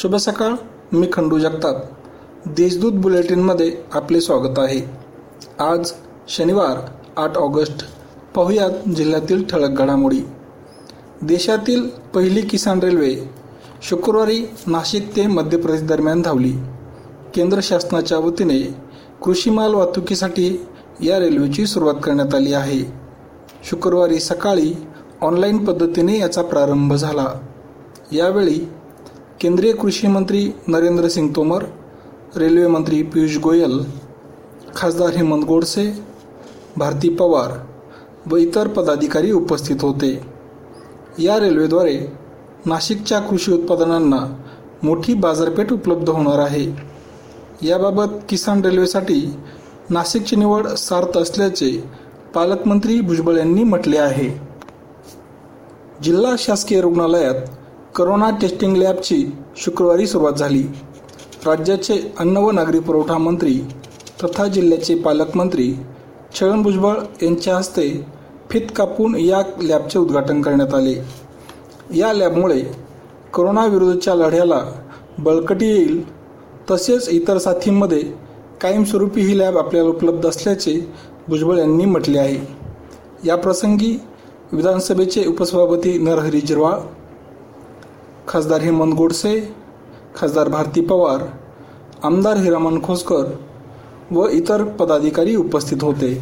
शुभ सकाळ. मी खंडू जगताप. देशदूत बुलेटिनमध्ये आपले स्वागत आहे. आज शनिवार आठ ऑगस्ट. पाहुयात जिल्ह्यातील ठळक घडामोडी. देशातील पहिली किसान रेल्वे शुक्रवारी नाशिक ते मध्य प्रदेश दरम्यान धावली. केंद्र शासनाच्या वतीने कृषी माल वाहतुकीसाठी या रेल्वेची सुरुवात करण्यात आली आहे. शुक्रवारी सकाळी ऑनलाईन पद्धतीने याचा प्रारंभ झाला. यावेळी केंद्रीय कृषी मंत्री नरेंद्र सिंग तोमर रेल्वे मंत्री पियुष गोयल खासदार हेमंत गोडसे भारती पवार व इतर पदाधिकारी उपस्थित होते. या रेल्वेद्वारे नाशिकच्या कृषी उत्पादनांना मोठी बाजारपेठ उपलब्ध होणार आहे. याबाबत किसान रेल्वेसाठी नाशिकची निवड सार्थ असल्याचे पालकमंत्री भुजबळ यांनी म्हटले आहे. जिल्हा शासकीय रुग्णालयात करोना टेस्टिंग लॅबची शुक्रवारी सुरुवात झाली. राज्याचे अन्न व नागरी पुरवठा मंत्री तथा जिल्ह्याचे पालकमंत्री छगन भुजबळ यांच्या हस्ते फित कापून या लॅबचे उद्घाटन करण्यात आले. या लॅबमुळे करोनाविरुद्धच्या लढ्याला बळकटी येईल. तसेच इतर साथींमध्ये कायमस्वरूपी ही लॅब आपल्याला उपलब्ध असल्याचे भुजबळ यांनी म्हटले आहे. याप्रसंगी विधानसभेचे उपसभापती नरहरी जिरवाळ खासदार हेमंत गोडसे खासदार भारती पवार आमदार हिरामन खोसकर व इतर पदाधिकारी उपस्थित होते.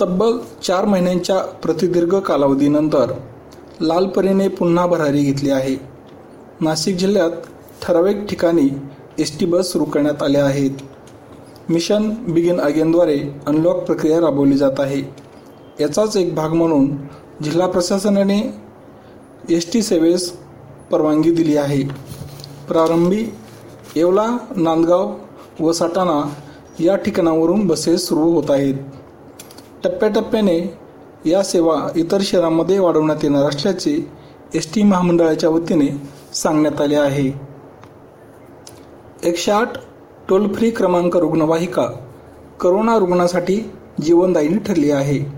तब्बल चार महिन्यांच्या प्रतिदीर्घ कालावधीनंतर लालपरीने पुन्हा भरारी घेतली आहे. नाशिक जिल्ह्यात ठराविक ठिकाणी एस टी बस सुरू करण्यात आल्या आहेत. मिशन बिगिन अगेनद्वारे अनलॉक प्रक्रिया राबवली जात आहे. याचाच एक भाग म्हणून जिल्हा प्रशासनाने एस टी सेवेस परवानगी दिली आहे. प्रारंभी येवला नांदगाव व साटाणा या ठिकाणावरून बसेस सुरू होत आहेत. टप्प्याटप्प्याने या सेवा इतर शहरांमध्ये वाढवण्यात येणार असल्याचे एस टी महामंडळाच्या वतीने सांगण्यात आले आहे. एकशे आठ टोल फ्री क्रमांक रुग्णवाहिका करोना रुग्णासाठी जीवनदायिनी ठरली आहे.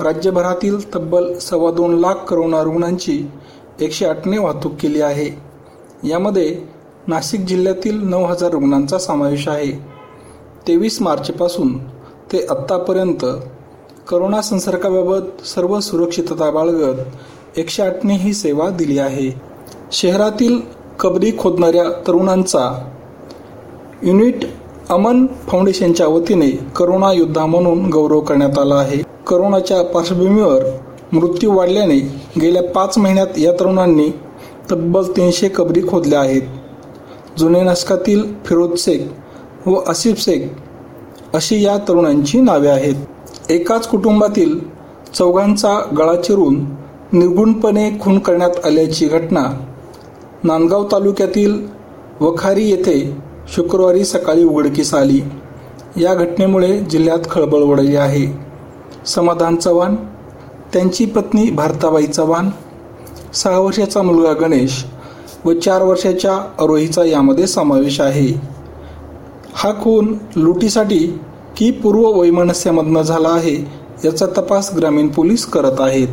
राज्यभरातील तब्बल सव्वा दोन लाख करोना रुग्णांची एकशे आठने वाहतूक केली आहे. यामध्ये नाशिक जिल्ह्यातील नऊ हजार रुग्णांचा समावेश आहे. तेवीस मार्चपासून ते आत्तापर्यंत करोना संसर्गाबाबत सर्व सुरक्षितता बाळगत एकशे आठने ही सेवा दिली आहे. शहरातील कबरी खोदणाऱ्या तरुणांचा युनिट अमन फाउंडेशनच्या वतीने करोना योद्धा म्हणून गौरव करण्यात आला आहे. करोनाच्या पार्श्वभूमीवर मृत्यू वाढल्याने गेल्या पाच महिन्यात या तरुणांनी तब्बल तीनशे कबरी खोदल्या आहेत. जुने नाशकातील फिरोज शेख व आसिफ शेख अशी या तरुणांची नावे आहेत. एकाच कुटुंबातील चौघांचा गळा चिरून निर्गुणपणे खून करण्यात आल्याची घटना नांदगाव तालुक्यातील वखारी येथे शुक्रवारी सकाळी उघडकीस आली. या घटनेमुळे जिल्ह्यात खळबळ उडाली आहे. समाधान चव्हाण त्यांची पत्नी भारताबाई चव्हाण सहा वर्षाचा मुलगा गणेश व चार वर्षाच्या आरोहीचा यामध्ये समावेश आहे. हा खून लुटीसाठी की पूर्व वैमनस्यामधनं झाला आहे याचा तपास ग्रामीण पोलीस करत आहेत.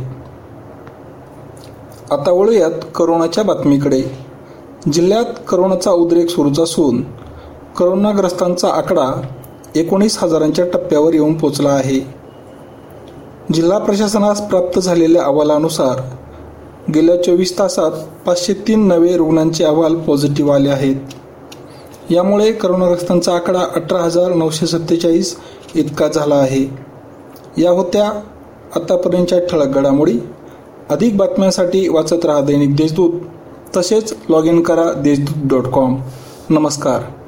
आता वळूयात करोनाच्या बातमीकडे. जिल्ह्यात करोनाचा उद्रेक सुरूच असून करोनाग्रस्तांचा आकडा एकोणीस हजारांच्या टप्प्यावर येऊन पोचला आहे. जिल्हा प्रशासनास प्राप्त झालेल्या अहवालानुसार गेल्या चोवीस तासात पाचशे तीन नवे रुग्णांचे अहवाल पॉझिटिव्ह आले आहेत. यामुळे करोनाग्रस्तांचा आकडा अठरा हजार नऊशे सत्तेचाळीस इतका झाला आहे. या होत्या आतापर्यंतच्या ठळक घडामोडी. अधिक बातम्यांसाठी वाचत राहा दैनिक देशदूत. तसेच लॉग इन करा देशदूत डॉट कॉम. नमस्कार.